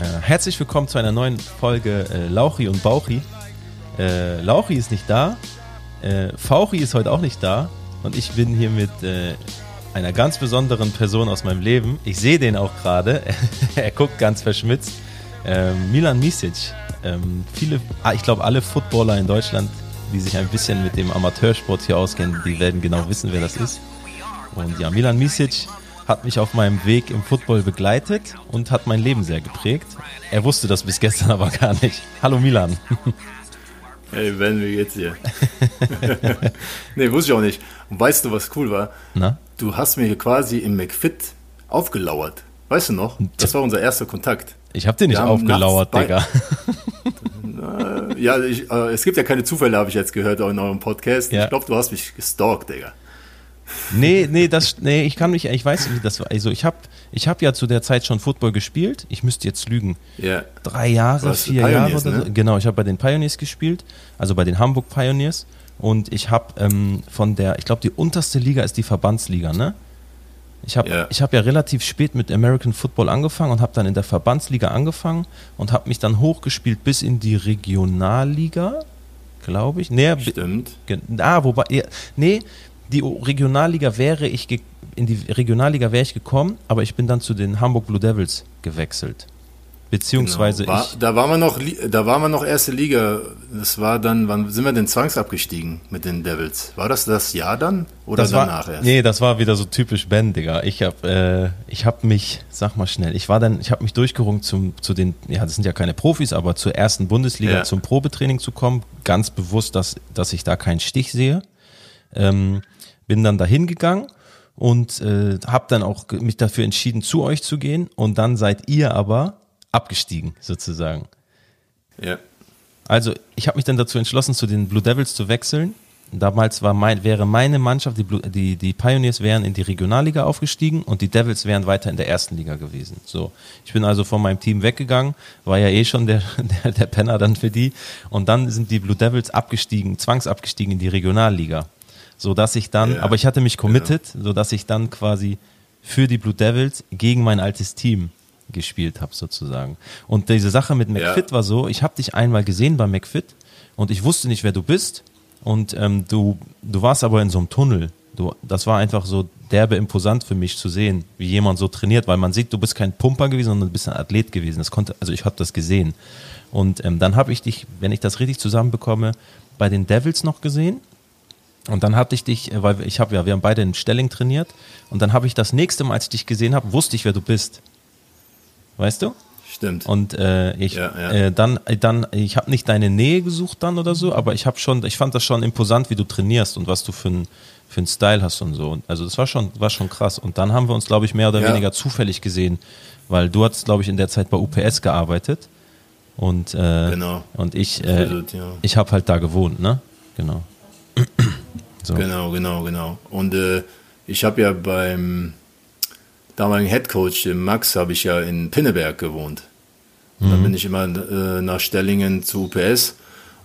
Äh, herzlich willkommen zu einer neuen Folge äh, Lauchi und Bauchi. Äh, Lauchi ist nicht da, äh, Fauchi ist heute auch nicht da und ich bin hier mit äh, einer ganz besonderen Person aus meinem Leben. Ich sehe den auch gerade, er guckt ganz verschmitzt. Ähm, Milan Misic. Ähm, viele, ah, ich glaube alle Footballer in Deutschland, die sich ein bisschen mit dem Amateursport hier auskennen, die werden genau wissen, wer das ist. Und ja, Milan Misic hat mich auf meinem Weg im Football begleitet und hat mein Leben sehr geprägt. Er wusste das bis gestern aber gar nicht. Hallo Milan. Hey, Ben, wie geht's dir? nee, wusste ich auch nicht. Und weißt du, was cool war? Na? Du hast mir quasi im McFit aufgelauert. Weißt du noch? Das war unser erster Kontakt. Ich hab dir nicht aufgelauert, Digga. Ja, ich, äh, es gibt ja keine Zufälle, habe ich jetzt gehört auch in eurem Podcast. Ja. Ich glaube, du hast mich gestalkt, Digga. Nee, nee, das, nee, ich kann mich, ich weiß, wie das war. Also ich habe ich hab ja zu der Zeit schon Football gespielt. Ich müsste jetzt lügen. Ja. Drei Jahre, vier Pioneers, Jahre oder so. ne? Genau, ich habe bei den Pioneers gespielt, also bei den Hamburg Pioneers. Und ich habe ähm, von der, ich glaube, die unterste Liga ist die Verbandsliga, ne? Ich habe Ja. ich hab ja relativ spät mit American Football angefangen und habe dann in der Verbandsliga angefangen und habe mich dann hochgespielt bis in die Regionalliga, glaube ich. Nee, Stimmt. Ah, wobei, nee, die Regionalliga wäre ich, ge- in die Regionalliga wäre ich gekommen, aber ich bin dann zu den Hamburg Blue Devils gewechselt. Beziehungsweise Genau. War, ich, da waren wir noch, da waren wir noch erste Liga. Das war dann, wann sind wir denn zwangsabgestiegen mit den Devils? War das das Jahr dann oder das danach war, erst? nee, das war wieder so typisch Ben, Digga. Ich hab, äh, ich hab mich, sag mal schnell, ich war dann, ich habe mich durchgerungen zum, zu den, ja, das sind ja keine Profis, aber zur ersten Bundesliga Ja. zum Probetraining zu kommen. Ganz bewusst, dass, dass ich da keinen Stich sehe. Ähm, bin dann dahin gegangen und äh, habe dann auch mich dafür entschieden, zu euch zu gehen. Und dann seid ihr aber abgestiegen, sozusagen. Ja. Also ich habe mich dann dazu entschlossen, zu den Blue Devils zu wechseln. Damals war mein, wäre meine Mannschaft, die, Blue, die, die Pioneers wären in die Regionalliga aufgestiegen und die Devils wären weiter in der ersten Liga gewesen. So, ich bin also von meinem Team weggegangen, war ja eh schon der, der, der Penner dann für die. Und dann sind die Blue Devils abgestiegen, zwangsabgestiegen in die Regionalliga. So dass ich dann, Ja. aber ich hatte mich committed, so dass ich dann quasi für die Blue Devils gegen mein altes Team gespielt habe sozusagen. Und diese Sache mit McFit Ja. war so, ich habe dich einmal gesehen bei McFit und ich wusste nicht, wer du bist und ähm, du, du warst aber in so einem Tunnel. Du, das war einfach so derbe imposant für mich zu sehen, wie jemand so trainiert, weil man sieht, du bist kein Pumper gewesen, sondern du bist ein Athlet gewesen. Das konnte, also ich habe das gesehen. Und ähm, dann habe ich dich, wenn ich das richtig zusammenbekomme, bei den Devils noch gesehen. Und dann hatte ich dich, äh, weil ich habe ja, wir haben beide in Stelling trainiert. Und dann habe ich das nächste Mal, als ich dich gesehen habe, wusste ich, wer du bist. Weißt du? Stimmt. Und äh, ich Ja, ja. Äh, dann, äh, dann, ich habe nicht deine Nähe gesucht dann oder so, aber ich habe schon, ich fand das schon imposant, wie du trainierst und was du für ein für einen Style hast und so. Und Also das war schon, war schon krass. Und dann haben wir uns, glaube ich, mehr oder Ja. weniger zufällig gesehen, weil du hast, glaube ich, in der Zeit bei UPS gearbeitet und äh, Genau. und ich, äh, ich habe halt da gewohnt, ne? Genau. So. Genau, genau, genau. Und äh, ich habe ja beim damaligen Headcoach, dem Max, habe ich ja in Pinneberg gewohnt. Und Mhm. dann bin ich immer äh, nach Stellingen zu UPS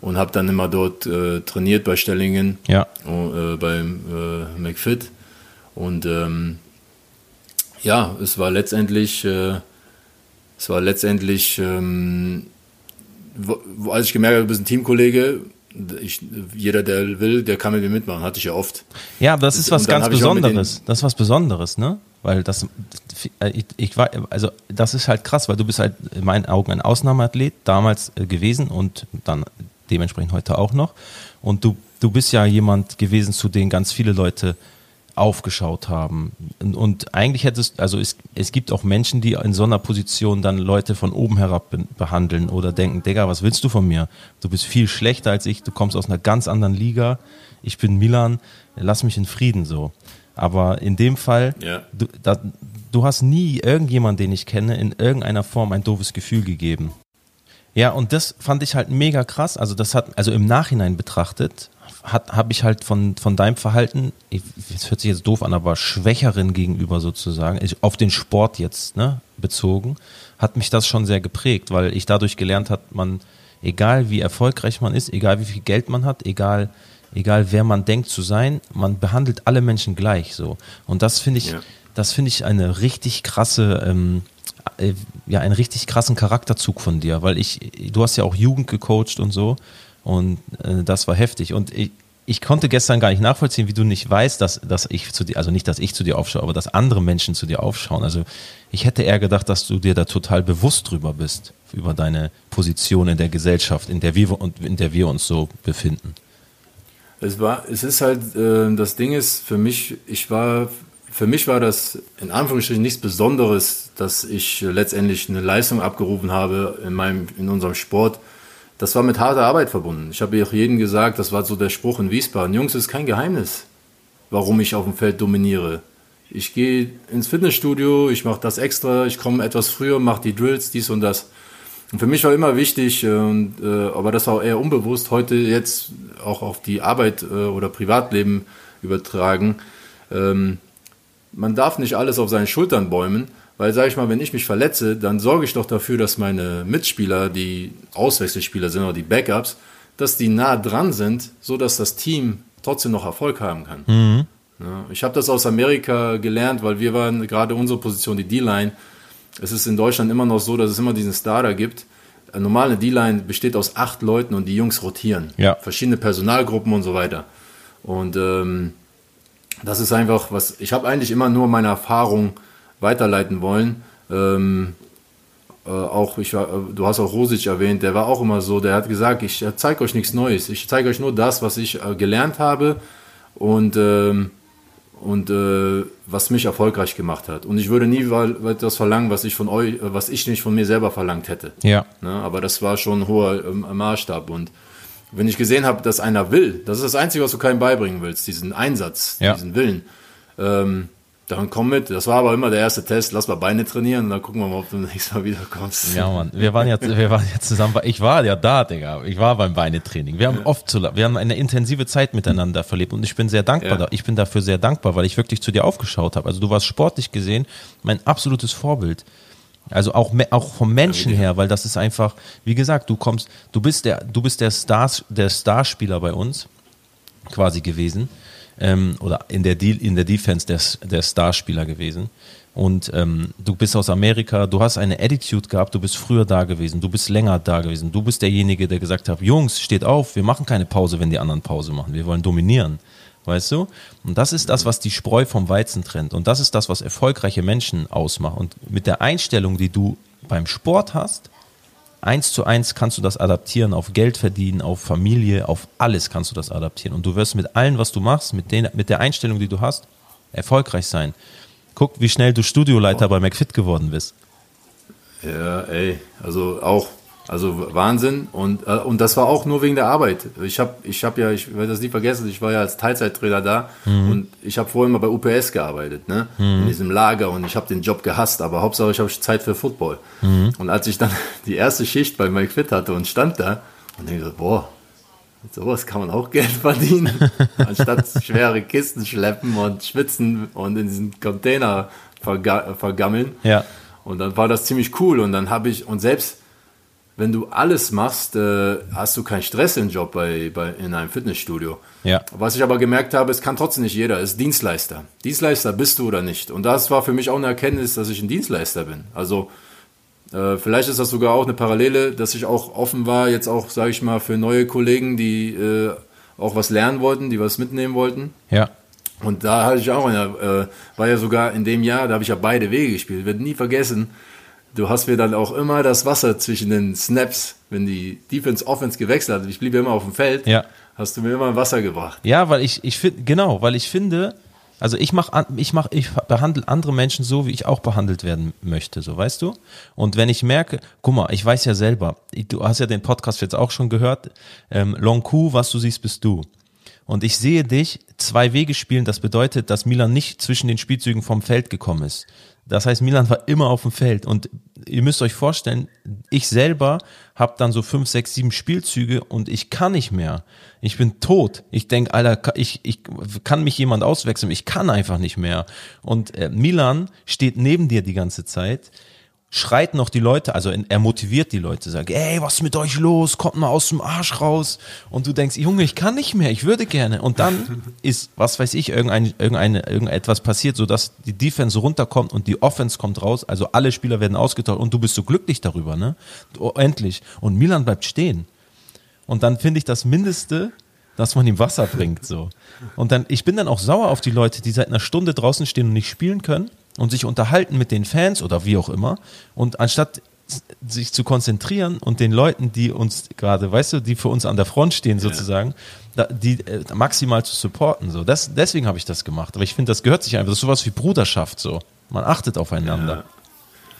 und habe dann immer dort äh, trainiert bei Stellingen, Ja. äh, beim äh, McFit. Und ähm, ja, es war letztendlich, äh, es war letztendlich, ähm, als ich gemerkt habe, du bist ein Teamkollege, ich, jeder, der will, der kann mit mir mitmachen, hatte ich ja oft. Ja, aber das ist was ganz Besonderes. Das ist was Besonderes, ne? Weil das, äh, ich, ich war, also das ist halt krass, weil du bist halt in meinen Augen ein Ausnahmeathlet damals äh, gewesen und dann dementsprechend heute auch noch. Und du, du bist ja jemand gewesen, zu dem ganz viele Leute aufgeschaut haben. Und, und eigentlich hättest, also es, es gibt auch Menschen, die in so einer Position dann Leute von oben herab be behandeln oder denken, Digga, was willst du von mir? Du bist viel schlechter als ich, du kommst aus einer ganz anderen Liga, ich bin Milan, lass mich in Frieden so. Aber in dem Fall, Ja. du, da, du hast nie irgendjemand, den ich kenne, in irgendeiner Form ein doofes Gefühl gegeben. Ja, und das fand ich halt mega krass. Also das hat, also im Nachhinein betrachtet, habe ich halt von, von deinem Verhalten, ich- es hört sich jetzt doof an, aber schwächeren gegenüber sozusagen, ich, auf den Sport jetzt, ne, bezogen, hat mich das schon sehr geprägt, weil ich dadurch gelernt hat, man, egal wie erfolgreich man ist, egal wie viel Geld man hat, egal, egal wer man denkt zu sein, man behandelt alle Menschen gleich so. Und das finde ich, Ja. das finde ich eine richtig krasse ähm, äh, ja einen richtig krassen Charakterzug von dir, weil ich, du hast ja auch Jugend gecoacht und so und äh, das war heftig und ich, ich konnte gestern gar nicht nachvollziehen, wie du nicht weißt, dass, dass ich zu dir, also nicht, dass ich zu dir aufschaue, aber dass andere Menschen zu dir aufschauen. Also ich hätte eher gedacht, dass du dir da total bewusst drüber bist, über deine Position in der Gesellschaft, in der wir, in der wir uns so befinden. Es war, es ist halt, äh, das Ding ist, für mich, ich war, für mich war das in Anführungsstrichen nichts Besonderes, dass ich letztendlich eine Leistung abgerufen habe in meinem, in unserem Sport das war mit harter Arbeit verbunden. Ich habe auch jedem gesagt, das war so der Spruch in Wiesbaden. Jungs, ist kein Geheimnis, warum ich auf dem Feld dominiere. Ich gehe ins Fitnessstudio, ich mache das extra, ich komme etwas früher, mache die Drills, dies und das. Und für mich war immer wichtig, äh, und, äh, aber das war eher unbewusst, heute jetzt auch auf die Arbeit äh, oder Privatleben übertragen. Ähm, man darf nicht alles auf seinen Schultern bäumen, weil, sage ich mal, wenn ich mich verletze, dann sorge ich doch dafür, dass meine Mitspieler, die Auswechselspieler sind oder die Backups, dass die nah dran sind, so dass das Team trotzdem noch Erfolg haben kann. Mhm. Ja, ich habe das aus Amerika gelernt, weil wir waren gerade unsere Position, die D-Line. Es ist in Deutschland immer noch so, dass es immer diesen Starter gibt. Eine normale D-Line besteht aus acht Leuten und die Jungs rotieren. Ja. Verschiedene Personalgruppen und so weiter. Und ähm, das ist einfach was, ich habe eigentlich immer nur meine Erfahrung weiterleiten wollen. Ähm, äh, auch ich war, du hast auch Rosic erwähnt, der war auch immer so, der hat gesagt, ich zeige euch nichts Neues, ich zeige euch nur das, was ich äh, gelernt habe und, ähm, und äh, was mich erfolgreich gemacht hat. Und ich würde nie etwas verlangen, was ich von euch, äh, was ich nicht von mir selber verlangt hätte. Ja. Ne? Aber das war schon ein hoher ähm, Maßstab und wenn ich gesehen habe, dass einer will, das ist das Einzige, was du keinem beibringen willst, diesen Einsatz, ja. diesen Willen. Ähm, dann komm mit. Das war aber immer der erste Test. Lass mal Beine trainieren und dann gucken wir mal, ob du nächstes Mal wiederkommst. Ja, Mann. Wir waren ja, wir waren ja zusammen. Ich war ja da, Digga. Ich war beim Beinetraining. Wir haben ja. oft zu, wir haben eine intensive Zeit miteinander verlebt und ich bin sehr dankbar. Ja. Da. Ich bin dafür sehr dankbar, weil ich wirklich zu dir aufgeschaut habe. Also du warst sportlich gesehen mein absolutes Vorbild. Also auch, auch vom Menschen her, weil das ist einfach, wie gesagt, du kommst, du bist der, du bist der Stars, der Starspieler bei uns quasi gewesen ähm, oder in der, De in der Defense der, der Starspieler gewesen. Und ähm, du bist aus Amerika, du hast eine Attitude gehabt, du bist früher da gewesen, du bist länger da gewesen. Du bist derjenige, der gesagt hat, Jungs, steht auf, wir machen keine Pause, wenn die anderen Pause machen. Wir wollen dominieren. Weißt du? Und das ist das, was die Spreu vom Weizen trennt. Und das ist das, was erfolgreiche Menschen ausmacht. Und mit der Einstellung, die du beim Sport hast, eins zu eins kannst du das adaptieren auf Geld verdienen, auf Familie, auf alles kannst du das adaptieren. Und du wirst mit allem, was du machst, mit, den, mit der Einstellung, die du hast, erfolgreich sein. Guck, wie schnell du Studioleiter oh. bei McFit geworden bist. Ja, ey, also auch also Wahnsinn und, äh, und das war auch nur wegen der Arbeit. Ich habe ich hab ja, ich werde das nie vergessen, ich war ja als Teilzeittrainer da mhm. und ich habe vorher mal bei UPS gearbeitet, ne? Mhm. in diesem Lager und ich habe den Job gehasst, aber Hauptsache ich habe Zeit für Football. Mhm. Und als ich dann die erste Schicht bei Mike Fit hatte und stand da und denke boah, mit sowas kann man auch Geld verdienen, anstatt schwere Kisten schleppen und schwitzen und in diesen Container verga vergammeln. Ja. Und dann war das ziemlich cool und dann habe ich und selbst wenn du alles machst, äh, hast du keinen Stress im Job bei, bei, in einem Fitnessstudio. Ja. Was ich aber gemerkt habe, es kann trotzdem nicht jeder, es ist Dienstleister. Dienstleister bist du oder nicht. Und das war für mich auch eine Erkenntnis, dass ich ein Dienstleister bin. Also äh, vielleicht ist das sogar auch eine Parallele, dass ich auch offen war, jetzt auch, sage ich mal, für neue Kollegen, die äh, auch was lernen wollten, die was mitnehmen wollten. Ja. Und da hatte ich auch eine, äh, war ja sogar in dem Jahr, da habe ich ja beide Wege gespielt. Ich werde nie vergessen, du hast mir dann auch immer das Wasser zwischen den Snaps, wenn die Defense Offense gewechselt hat, ich blieb ja immer auf dem Feld, ja. hast du mir immer Wasser gebracht. Ja, weil ich, ich finde, genau, weil ich finde, also ich mache, ich mach, ich behandle andere Menschen so, wie ich auch behandelt werden möchte, so weißt du. Und wenn ich merke, guck mal, ich weiß ja selber, du hast ja den Podcast jetzt auch schon gehört, ähm, Long Coup, was du siehst, bist du. Und ich sehe dich zwei Wege spielen. Das bedeutet, dass Milan nicht zwischen den Spielzügen vom Feld gekommen ist, das heißt, Milan war immer auf dem Feld und ihr müsst euch vorstellen, ich selber habe dann so fünf, sechs, sieben Spielzüge und ich kann nicht mehr. Ich bin tot. Ich denk, Alter, ich, ich kann mich jemand auswechseln. Ich kann einfach nicht mehr. Und äh, Milan steht neben dir die ganze Zeit schreit noch die Leute, also er motiviert die Leute, sagt, ey, was ist mit euch los? Kommt mal aus dem Arsch raus. Und du denkst, Junge, ich kann nicht mehr, ich würde gerne. Und dann ist, was weiß ich, irgendein, irgendeine, irgendetwas passiert, sodass die Defense runterkommt und die Offense kommt raus. Also alle Spieler werden ausgetauscht und du bist so glücklich darüber, ne? Oh, endlich. Und Milan bleibt stehen. Und dann finde ich das Mindeste, dass man ihm Wasser bringt, so. Und dann, ich bin dann auch sauer auf die Leute, die seit einer Stunde draußen stehen und nicht spielen können und sich unterhalten mit den Fans oder wie auch immer. Und anstatt sich zu konzentrieren und den Leuten, die uns gerade, weißt du, die für uns an der Front stehen sozusagen, ja. die äh, maximal zu supporten. So, das, deswegen habe ich das gemacht. Aber ich finde, das gehört sich einfach. Das ist sowas wie Bruderschaft. So, man achtet aufeinander. Ja.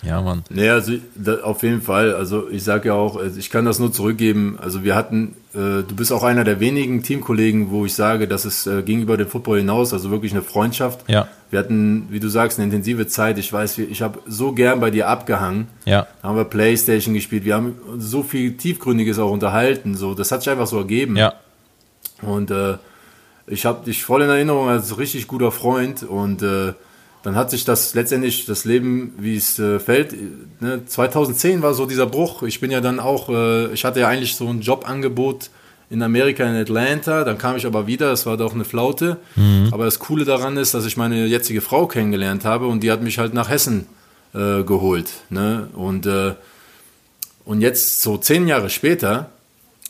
Ja, Mann. Nee, also da, auf jeden Fall. Also ich sage ja auch, also, ich kann das nur zurückgeben. Also wir hatten, äh, du bist auch einer der wenigen Teamkollegen, wo ich sage, dass es äh, gegenüber dem Football hinaus, also wirklich eine Freundschaft. Ja. Wir hatten, wie du sagst, eine intensive Zeit. Ich weiß, ich habe so gern bei dir abgehangen. Ja. Da haben wir Playstation gespielt. Wir haben so viel Tiefgründiges auch unterhalten. So, das hat sich einfach so ergeben. Ja. Und äh, ich habe dich voll in Erinnerung als richtig guter Freund und äh, dann hat sich das letztendlich das Leben, wie es äh, fällt. Ne? 2010 war so dieser Bruch. Ich bin ja dann auch, äh, ich hatte ja eigentlich so ein Jobangebot in Amerika in Atlanta. Dann kam ich aber wieder. Das war doch eine Flaute. Mhm. Aber das Coole daran ist, dass ich meine jetzige Frau kennengelernt habe und die hat mich halt nach Hessen äh, geholt. Ne? Und äh, und jetzt so zehn Jahre später,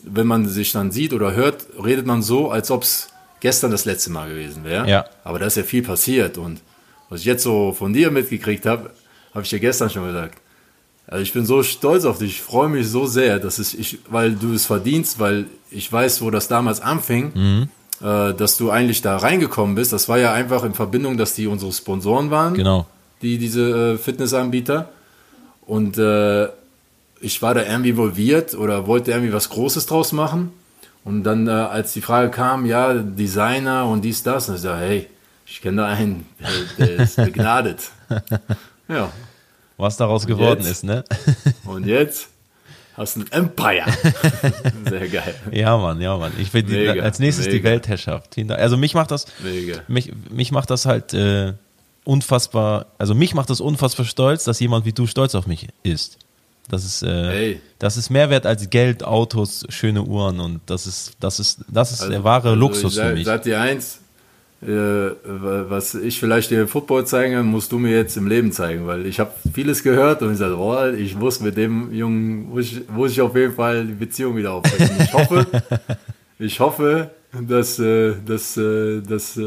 wenn man sich dann sieht oder hört, redet man so, als ob es gestern das letzte Mal gewesen wäre. Ja. Aber da ist ja viel passiert und was ich jetzt so von dir mitgekriegt habe, habe ich dir gestern schon gesagt. Also ich bin so stolz auf dich, ich freue mich so sehr, dass es ich, weil du es verdienst, weil ich weiß, wo das damals anfing, mhm. äh, dass du eigentlich da reingekommen bist. Das war ja einfach in Verbindung, dass die unsere Sponsoren waren, genau. die diese äh, Fitnessanbieter. Und äh, ich war da irgendwie involviert oder wollte irgendwie was Großes draus machen. Und dann, äh, als die Frage kam, ja, Designer und dies, das, und ich sage, hey, ich kenne da einen, der, der ist begnadet. Ja. Was daraus geworden jetzt, ist, ne? Und jetzt hast du ein Empire. Sehr geil. Ja, Mann, ja, Mann. Ich will die, als nächstes mega. die Weltherrschaft. Also mich macht das, mega. mich, mich macht das halt äh, unfassbar, also mich macht das unfassbar stolz, dass jemand wie du stolz auf mich ist. Das ist, äh, hey. das ist mehr wert als Geld, Autos, schöne Uhren und das ist, das ist, das ist also, der wahre also Luxus sag, für mich. Sag dir eins, was ich vielleicht dir im Football zeige, musst du mir jetzt im Leben zeigen, weil ich habe vieles gehört und ich sage, oh, ich muss mit dem Jungen, muss ich, muss ich auf jeden Fall die Beziehung wieder aufbrechen. Ich hoffe, ich hoffe, dass, äh, dass, äh, dass,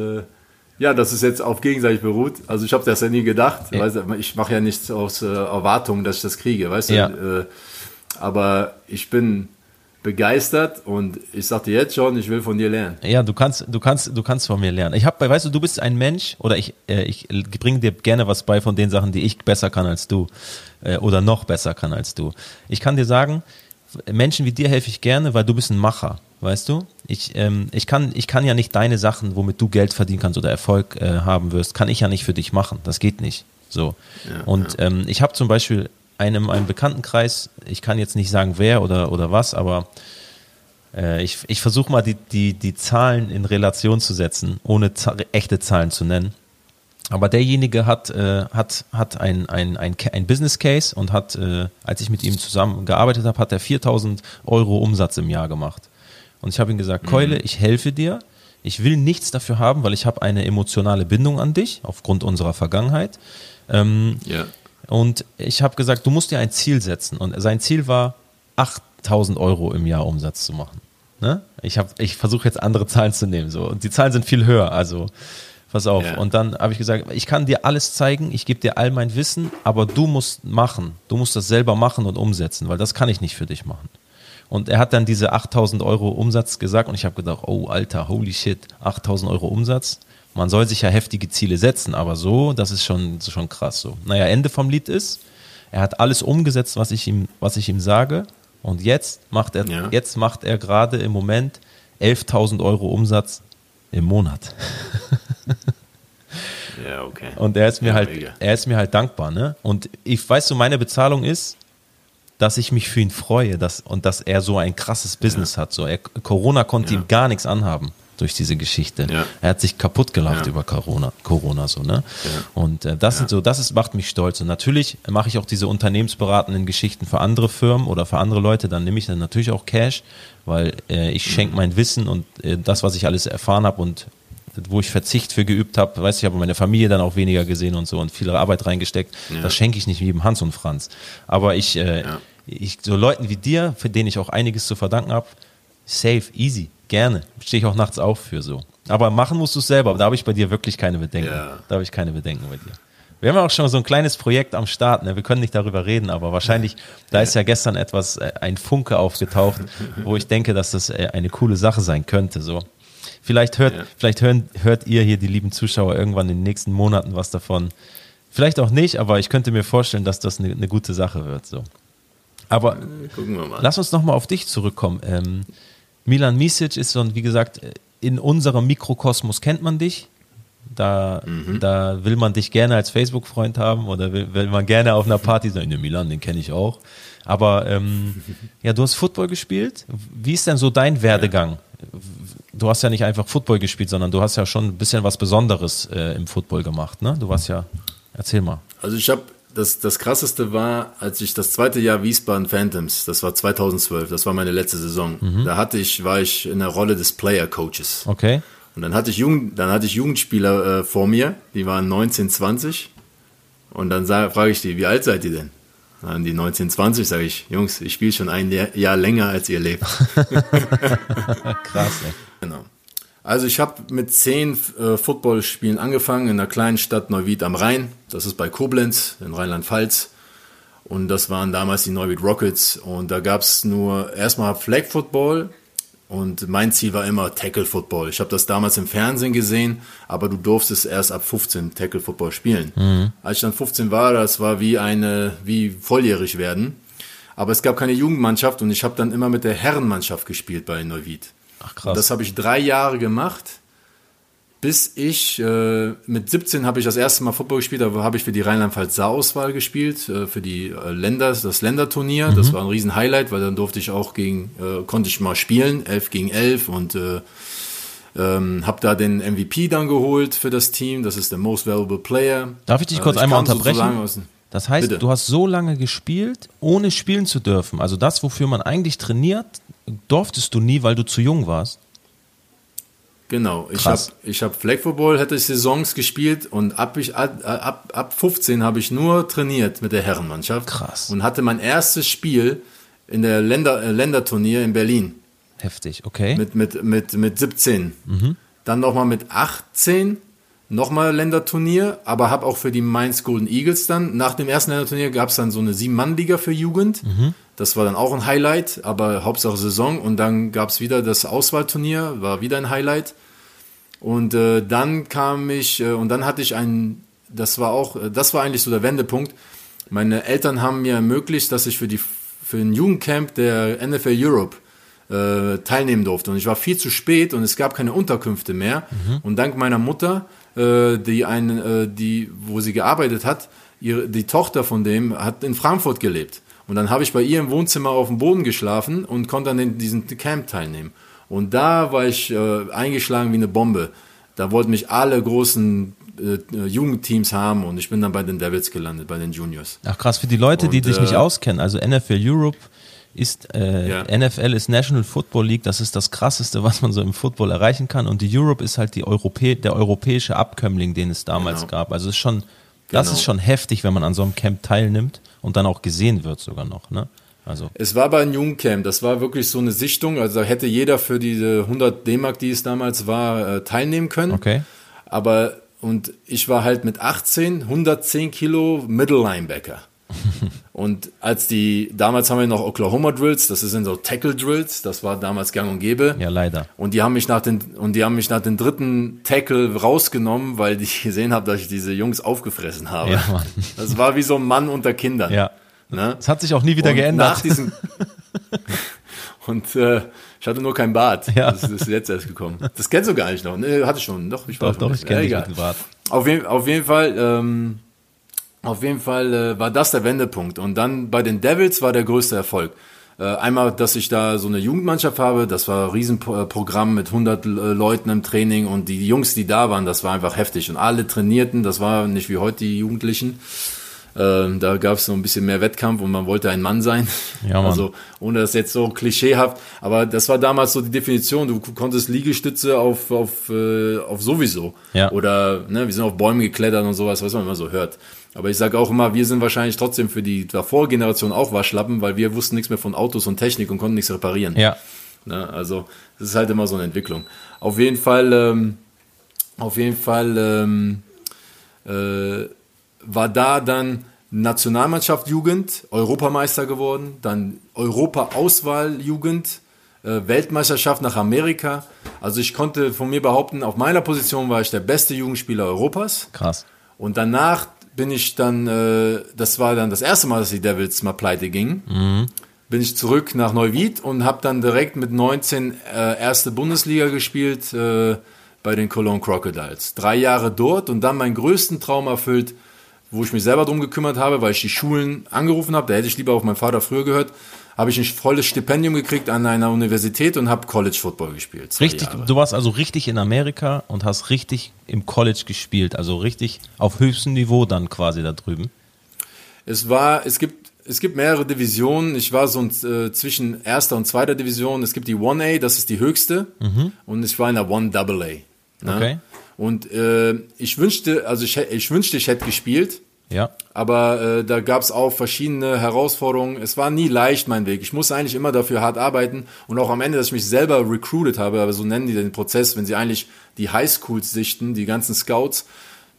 ja, dass es jetzt auf gegenseitig beruht. Also ich habe das ja nie gedacht. Ja. Weißt, ich mache ja nichts aus Erwartung, dass ich das kriege, weißt ja. du? aber ich bin begeistert und ich sagte jetzt schon, ich will von dir lernen. Ja, du kannst, du kannst, du kannst von mir lernen. Ich habe, weißt du, du bist ein Mensch oder ich, äh, ich bringe dir gerne was bei von den Sachen, die ich besser kann als du äh, oder noch besser kann als du. Ich kann dir sagen, Menschen wie dir helfe ich gerne, weil du bist ein Macher, weißt du? Ich, ähm, ich kann, ich kann ja nicht deine Sachen, womit du Geld verdienen kannst oder Erfolg äh, haben wirst, kann ich ja nicht für dich machen. Das geht nicht. So. Ja, und ja. Ähm, ich habe zum Beispiel einem, einem Bekanntenkreis, ich kann jetzt nicht sagen wer oder, oder was, aber äh, ich, ich versuche mal die, die, die Zahlen in Relation zu setzen, ohne echte Zahlen zu nennen. Aber derjenige hat, äh, hat, hat ein, ein, ein, ein Business Case und hat, äh, als ich mit ihm zusammen gearbeitet habe, hat er 4000 Euro Umsatz im Jahr gemacht. Und ich habe ihm gesagt, mhm. Keule, ich helfe dir. Ich will nichts dafür haben, weil ich habe eine emotionale Bindung an dich, aufgrund unserer Vergangenheit. Ähm, ja. Und ich habe gesagt, du musst dir ein Ziel setzen. Und sein Ziel war, 8000 Euro im Jahr Umsatz zu machen. Ne? Ich, ich versuche jetzt andere Zahlen zu nehmen. So. Und die Zahlen sind viel höher. Also pass auf. Ja. Und dann habe ich gesagt, ich kann dir alles zeigen, ich gebe dir all mein Wissen, aber du musst machen. Du musst das selber machen und umsetzen, weil das kann ich nicht für dich machen. Und er hat dann diese 8000 Euro Umsatz gesagt und ich habe gedacht, oh Alter, holy shit, 8000 Euro Umsatz man soll sich ja heftige Ziele setzen, aber so, das ist schon, schon krass so. Naja, Ende vom Lied ist, er hat alles umgesetzt, was ich ihm, was ich ihm sage. Und jetzt macht er, ja. jetzt macht er gerade im Moment 11.000 Euro Umsatz im Monat. ja, okay. Und er ist mir ja, halt, mega. er ist mir halt dankbar, ne? Und ich weiß so, meine Bezahlung ist, dass ich mich für ihn freue, dass, und dass er so ein krasses Business ja. hat. So, er, Corona konnte ihm gar nichts anhaben. Durch diese Geschichte. Ja. Er hat sich kaputt gelacht Ja. über Corona, Corona so, ne? Und äh, das sind so, das ist, macht mich stolz. Und natürlich mache ich auch diese unternehmensberatenden Geschichten für andere Firmen oder für andere Leute, dann nehme ich dann natürlich auch Cash, weil äh, ich schenke mein Wissen und äh, das, was ich alles erfahren habe und wo ich Verzicht für geübt habe, weiß ich, habe meine Familie dann auch weniger gesehen und so und viel Arbeit reingesteckt. Ja. Das schenke ich nicht jedem Hans und Franz. Aber ich, äh, Ja. ich, so Leuten wie dir, für denen ich auch einiges zu verdanken habe, safe, easy, gerne. Stehe ich auch nachts auf für so. Aber machen musst du es selber. Da habe ich bei dir wirklich keine Bedenken. Ja. Da habe ich keine Bedenken bei dir. Wir haben ja auch schon so ein kleines Projekt am Start. Ne? Wir können nicht darüber reden, aber wahrscheinlich, da ist ja gestern etwas, äh, ein Funke aufgetaucht, wo ich denke, dass das äh, eine coole Sache sein könnte. So. Vielleicht hört, Ja. vielleicht hören, hört ihr hier, die lieben Zuschauer, irgendwann in den nächsten Monaten was davon. Vielleicht auch nicht, aber ich könnte mir vorstellen, dass das eine, eine gute Sache wird. So. Aber Gucken wir mal. Lass uns nochmal auf dich zurückkommen. Ähm, Milan Misic ist so, ein- wie gesagt, in unserem Mikrokosmos kennt man dich. Da, da will man dich gerne als Facebook-Freund haben oder will, will man gerne auf einer Party sein. Ne, Milan, den kenne ich auch. Aber ähm, ja, du hast Football gespielt. Wie ist denn so dein Werdegang? Du hast ja nicht einfach Football gespielt, sondern du hast ja schon ein bisschen was Besonderes äh, im Football gemacht. Ne? Du warst ja, erzähl mal. Also ich habe das, das krasseste war, als ich das zweite Jahr Wiesbaden Phantoms, das war 2012, das war meine letzte Saison. Da hatte ich, war ich in der Rolle des Player Coaches. Okay. Und dann hatte ich Jugend, dann hatte ich Jugendspieler äh, vor mir, die waren 19, 20. Und dann sag- frage ich die, wie alt seid ihr denn? Dann die 19, 20, sage ich, Jungs, ich spiele schon ein Jahr- Jahr länger, als ihr lebt. Krass, ey. Genau. Also ich habe mit zehn äh, Footballspielen angefangen in der kleinen Stadt Neuwied am Rhein. Das ist bei Koblenz in Rheinland-Pfalz. Und das waren damals die Neuwied Rockets. Und da gab es nur erstmal Flag Football. Und mein Ziel war immer Tackle Football. Ich habe das damals im Fernsehen gesehen, aber du durftest erst ab 15 Tackle Football spielen. Als ich dann 15 war, das war wie eine, wie volljährig werden. Aber es gab keine Jugendmannschaft und ich habe dann immer mit der Herrenmannschaft gespielt bei Neuwied. Ach krass. das habe ich drei Jahre gemacht, bis ich äh, mit 17 habe ich das erste Mal Football gespielt. Da habe ich für die Rheinland-Pfalz Saarauswahl gespielt, äh, für die äh, Länder, das Länderturnier. Das war ein riesen Highlight, weil dann durfte ich auch gegen, äh, konnte ich mal spielen, 11 gegen 11 und äh, ähm, habe da den MVP dann geholt für das Team. Das ist der Most Valuable Player. Darf ich dich Äh, kurz einmal kam sozusagen unterbrechen? Das heißt, Bitte. du hast so lange gespielt, ohne spielen zu dürfen. Also das, wofür man eigentlich trainiert, durftest du nie, weil du zu jung warst. Genau, ich habe Krass. ich hab Flag Football, hätte ich Saisons gespielt und ab, ich, ab, ab, ab 15 habe ich nur trainiert mit der Herrenmannschaft. Krass. Und hatte mein erstes Spiel in der Länder, äh, Länderturnier in Berlin Heftig, okay. mit, mit, mit, mit 17. Dann nochmal mit 18, nochmal Länderturnier, aber habe auch für die Mainz Golden Eagles dann, nach dem ersten Länderturnier gab es dann so eine Sieben-Mann-Liga für Jugend. Das war dann auch ein Highlight, aber Hauptsache Saison. Und dann gab es wieder das Auswahlturnier, war wieder ein Highlight. Und äh, dann kam ich, äh, und dann hatte ich ein, das war auch, äh, das war eigentlich so der Wendepunkt. Meine Eltern haben mir ermöglicht, dass ich für die für ein Jugendcamp der NFL Europe äh, teilnehmen durfte. Und ich war viel zu spät und es gab keine Unterkünfte mehr. Und dank meiner Mutter, äh, die einen, äh, die, wo sie gearbeitet hat, ihre, die Tochter von dem hat in Frankfurt gelebt. Und dann habe ich bei ihr im Wohnzimmer auf dem Boden geschlafen und konnte an diesem Camp teilnehmen. Und da war ich äh, eingeschlagen wie eine Bombe. Da wollten mich alle großen äh, Jugendteams haben und ich bin dann bei den Devils gelandet, bei den Juniors. Ach krass, für die Leute, die Und, dich äh, nicht auskennen, also NFL Europe ist, äh, Ja. NFL ist National Football League, das ist das krasseste, was man so im Football erreichen kann und die Europe ist halt die Europä der europäische Abkömmling, den es damals Genau. gab. Also es ist schon, das Genau. ist schon heftig, wenn man an so einem Camp teilnimmt und dann auch gesehen wird sogar noch, ne? Also, Es war bei einem Jugendcamp, das war wirklich so eine Sichtung, also da hätte jeder für diese 100 D-Mark, die es damals war, äh, teilnehmen können. okay. Aber, und ich war halt mit 18, 110 Kilo Middle Linebacker. und als die, damals haben wir noch Oklahoma Drills, das sind so Tackle Drills, das war damals gang und gäbe. Ja, leider. Und die haben mich nach den und die haben mich nach dem dritten Tackle rausgenommen, weil die gesehen haben, dass ich diese Jungs aufgefressen habe. Ja, Mann. Das war wie so ein Mann unter Kindern. Ja. Ne? Es hat sich auch nie wieder und geändert. Nach diesem und äh, ich hatte nur kein Bart. Ja. Das ist jetzt erst gekommen. Das kennst du gar nicht noch. Ne, hatte ich schon. Doch, ich war doch, schon doch, ich kenne dich Ja, mit dem Bart. auf, jeden, auf jeden Fall, ähm, auf jeden Fall äh, war das der Wendepunkt. Und dann bei den Devils war der größte Erfolg. Äh, einmal, dass ich da so eine Jugendmannschaft habe, das war ein Riesenprogramm mit 100 äh, Leuten im Training und die Jungs, die da waren, das war einfach heftig und alle trainierten, das war nicht wie heute die Jugendlichen. Ähm, da gab es so ein bisschen mehr Wettkampf und man wollte ein Mann sein. Ja, Mann. Also ohne das jetzt so klischeehaft, aber das war damals so die Definition. Du konntest Liegestütze auf auf äh, auf sowieso Ja. oder ne, wir sind auf Bäume geklettert und sowas, was man immer so hört. Aber ich sage auch immer, wir sind wahrscheinlich trotzdem für die davor Generation auch Waschlappen, weil wir wussten nichts mehr von Autos und Technik und konnten nichts reparieren. Ja. Ne? Also das ist halt immer so eine Entwicklung. Auf jeden Fall, ähm, auf jeden Fall ähm, äh, war da dann Nationalmannschaft Jugend, Europameister geworden, dann Europa-Auswahl Jugend, äh, Weltmeisterschaft nach Amerika. Also ich konnte von mir behaupten, auf meiner Position war ich der beste Jugendspieler Europas. Krass. Und danach bin ich dann, äh, das war dann das erste Mal, dass die Devils mal pleite gingen. Bin ich zurück nach Neuwied und habe dann direkt mit 19 äh, erste Bundesliga gespielt äh, bei den Cologne Crocodiles. Drei Jahre dort und dann meinen größten Traum erfüllt, wo ich mich selber drum gekümmert habe, weil ich die Schulen angerufen habe. Da hätte ich lieber auf meinen Vater früher gehört. Habe ich ein volles Stipendium gekriegt an einer Universität und habe College Football gespielt. Richtig, Jahre. du warst also richtig in Amerika und hast richtig im College gespielt, also richtig auf höchstem Niveau dann quasi da drüben. Es war, es gibt, es gibt mehrere Divisionen. Ich war so ein, äh, zwischen erster und zweiter Division. Es gibt die 1A, das ist die höchste. Und ich war in der 1AA. Ne? Okay. Und äh, ich wünschte, also ich, ich wünschte, ich hätte gespielt. Ja. Aber äh, da gab es auch verschiedene Herausforderungen. Es war nie leicht, mein Weg. Ich musste eigentlich immer dafür hart arbeiten und auch am Ende, dass ich mich selber recruited habe, aber so nennen die den Prozess, wenn sie eigentlich die Highschools sichten, die ganzen Scouts.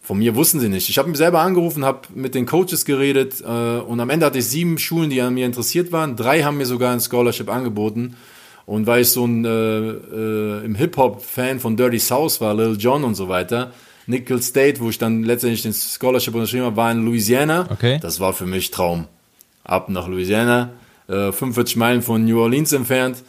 Von mir wussten sie nicht. Ich habe mich selber angerufen, habe mit den Coaches geredet äh, und am Ende hatte ich sieben Schulen, die an mir interessiert waren. Drei haben mir sogar ein Scholarship angeboten. Und weil ich so ein äh, äh, im Hip-Hop-Fan von Dirty South war, Lil Jon und so weiter, Nickel State, wo ich dann letztendlich den Scholarship unterschrieben habe, war in Louisiana. Okay. Das war für mich Traum. Ab nach Louisiana, äh, 45 Meilen von New Orleans entfernt.